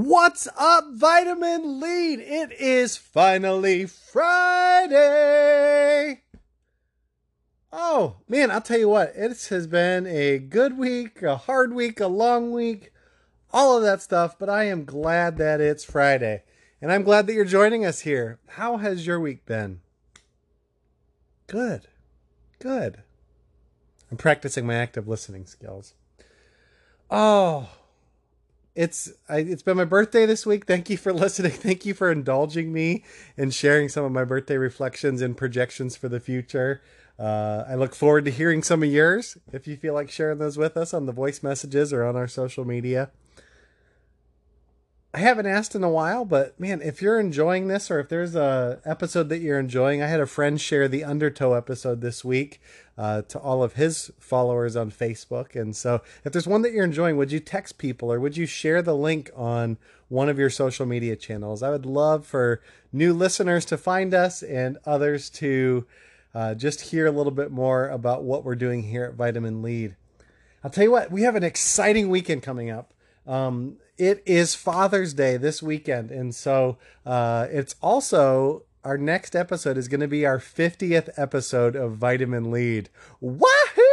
What's up, Vitamin Lead? It is finally Friday. Oh, man, I'll tell you what, it has been a good week, a hard week, a long week, all of that stuff, but I am glad that it's Friday. And I'm glad that you're joining us here. How has your week been? Good. Good. I'm practicing my active listening skills. Oh, it's I, it's been my birthday this week. Thank you for listening. Thank you for indulging me and sharing some of my birthday reflections and projections for the future. Uh, I look forward to hearing some of yours. If you feel like sharing those with us on the voice messages or on our social media. I haven't asked in a while, but man, if you're enjoying this or if there's a episode that you're enjoying, I had a friend share the Undertow episode this week uh, to all of his followers on Facebook. And so, if there's one that you're enjoying, would you text people or would you share the link on one of your social media channels? I would love for new listeners to find us and others to uh, just hear a little bit more about what we're doing here at Vitamin Lead. I'll tell you what, we have an exciting weekend coming up. Um, it is Father's Day this weekend, and so uh, it's also our next episode is going to be our 50th episode of Vitamin Lead. Wahoo!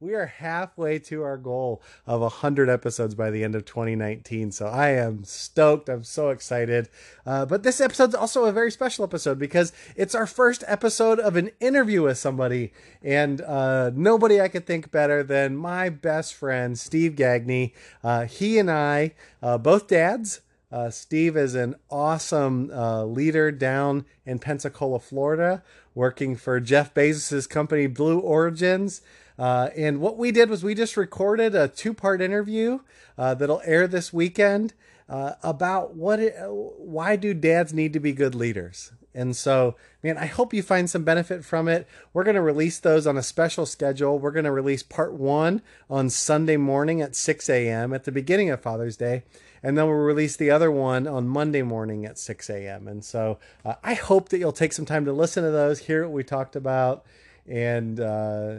We are halfway to our goal of 100 episodes by the end of 2019. So I am stoked. I'm so excited. Uh, but this episode's also a very special episode because it's our first episode of an interview with somebody. And uh, nobody I could think better than my best friend, Steve Gagne. Uh, he and I, uh, both dads, uh, Steve is an awesome uh, leader down in Pensacola, Florida, working for Jeff Bezos' company Blue Origins. Uh, and what we did was we just recorded a two part interview uh, that'll air this weekend uh, about what it, why do dads need to be good leaders. And so, man, I hope you find some benefit from it. We're going to release those on a special schedule. We're going to release part one on Sunday morning at 6 a.m. at the beginning of Father's Day and then we'll release the other one on Monday morning at 6 a.m. And so uh, I hope that you'll take some time to listen to those, hear what we talked about, and uh,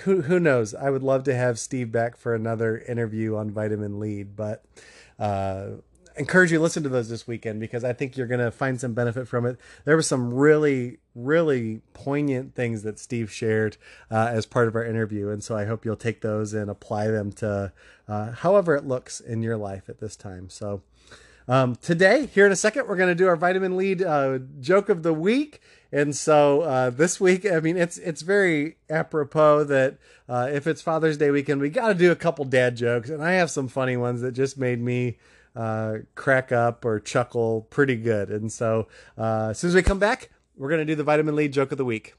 who who knows? I would love to have Steve back for another interview on Vitamin Lead, but. Uh, encourage you to listen to those this weekend because I think you're going to find some benefit from it. There were some really, really poignant things that Steve shared uh, as part of our interview. And so I hope you'll take those and apply them to uh, however it looks in your life at this time. So um, today, here in a second, we're going to do our vitamin lead uh, joke of the week. And so uh, this week, I mean, it's it's very apropos that uh, if it's Father's Day weekend, we got to do a couple dad jokes, and I have some funny ones that just made me uh, crack up or chuckle pretty good. And so uh, as soon as we come back, we're going to do the vitamin lead joke of the week.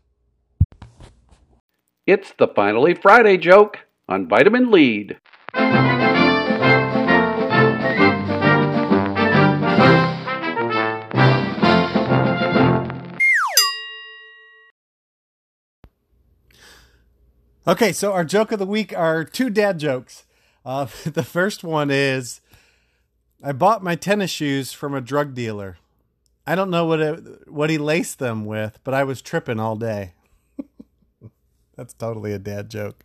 It's the Finally Friday joke on Vitamin Lead. Okay, so our joke of the week are two dad jokes. Uh, the first one is I bought my tennis shoes from a drug dealer. I don't know what it, what he laced them with, but I was tripping all day. That's totally a dad joke.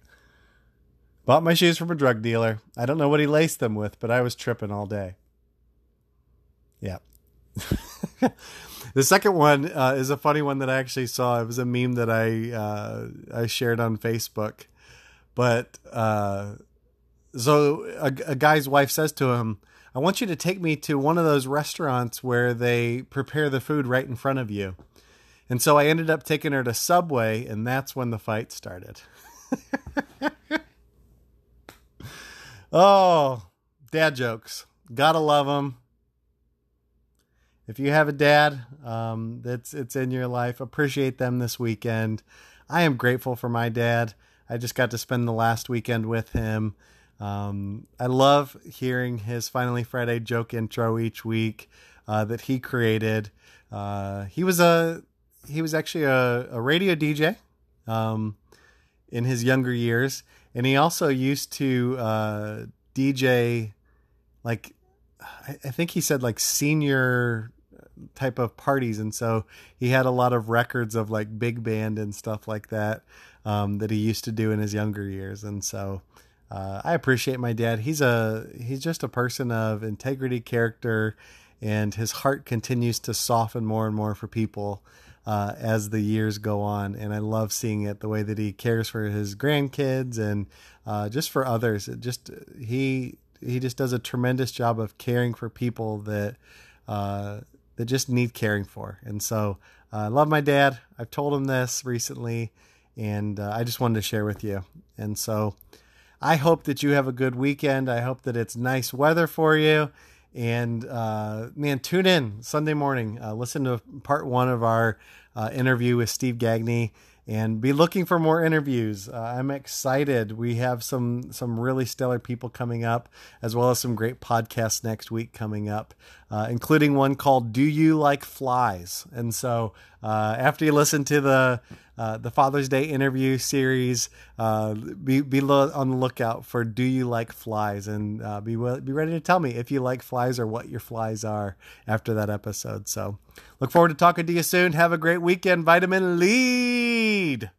Bought my shoes from a drug dealer. I don't know what he laced them with, but I was tripping all day. Yeah. the second one uh, is a funny one that I actually saw. It was a meme that I uh, I shared on Facebook. But uh, so a, a guy's wife says to him, "I want you to take me to one of those restaurants where they prepare the food right in front of you." And so I ended up taking her to Subway, and that's when the fight started. oh, dad jokes. Gotta love them if you have a dad um, that's it's in your life, appreciate them this weekend. I am grateful for my dad. I just got to spend the last weekend with him. Um, I love hearing his Finally Friday joke intro each week uh, that he created. Uh, he was a he was actually a, a radio DJ um, in his younger years, and he also used to uh, DJ like I, I think he said like senior type of parties, and so he had a lot of records of like big band and stuff like that um, that he used to do in his younger years, and so uh, I appreciate my dad. He's a he's just a person of integrity, character, and his heart continues to soften more and more for people uh, as the years go on. And I love seeing it the way that he cares for his grandkids and uh, just for others. It just he he just does a tremendous job of caring for people that uh, that just need caring for. And so uh, I love my dad. I've told him this recently, and uh, I just wanted to share with you. And so. I hope that you have a good weekend. I hope that it's nice weather for you. And uh, man, tune in Sunday morning. Uh, listen to part one of our uh, interview with Steve Gagne and be looking for more interviews. Uh, I'm excited. We have some some really stellar people coming up, as well as some great podcasts next week coming up, uh, including one called "Do You Like Flies?" And so, uh, after you listen to the uh, the Father's Day interview series, uh, be be lo- on the lookout for "Do You Like Flies?" and uh, be be ready to tell me if you like flies or what your flies are after that episode. So, look forward to talking to you soon. Have a great weekend. Vitamin Lead.